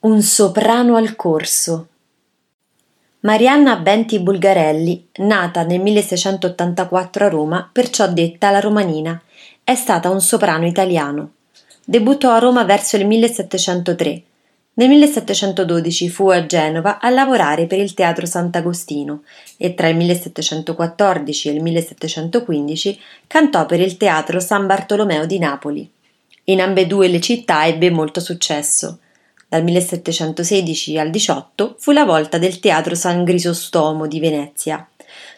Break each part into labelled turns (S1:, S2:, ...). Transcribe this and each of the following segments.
S1: Un soprano al corso. Marianna Benti Bulgarelli, nata nel 1684 a Roma, perciò detta la romanina, è stata un soprano italiano. Debuttò a Roma verso il 1703. Nel 1712 fu a Genova a lavorare per il Teatro Sant'Agostino e tra il 1714 e il 1715 cantò per il Teatro San Bartolomeo di Napoli. In ambedue le città ebbe molto successo. Dal 1716 al 18 fu la volta del Teatro San Grisostomo di Venezia.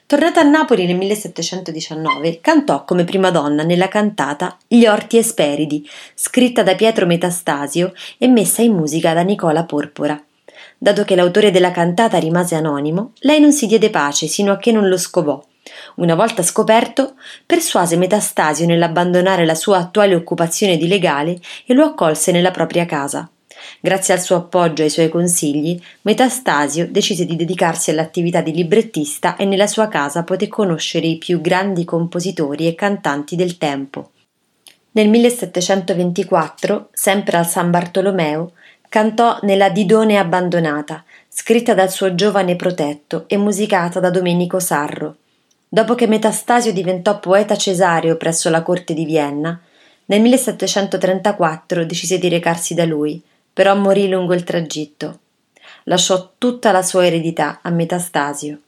S1: Tornata a Napoli nel 1719, cantò come prima donna nella cantata Gli orti esperidi, scritta da Pietro Metastasio e messa in musica da Nicola Porpora. Dato che l'autore della cantata rimase anonimo, lei non si diede pace sino a che non lo scovò. Una volta scoperto, persuase Metastasio nell'abbandonare la sua attuale occupazione di legale e lo accolse nella propria casa. Grazie al suo appoggio e ai suoi consigli, Metastasio decise di dedicarsi all'attività di librettista e nella sua casa poté conoscere i più grandi compositori e cantanti del tempo. Nel 1724, sempre al San Bartolomeo, cantò nella Didone abbandonata, scritta dal suo giovane protetto e musicata da Domenico Sarro. Dopo che Metastasio diventò poeta cesareo presso la corte di Vienna, nel 1734 decise di recarsi da lui, però morì lungo il tragitto. Lasciò tutta la sua eredità a Metastasio.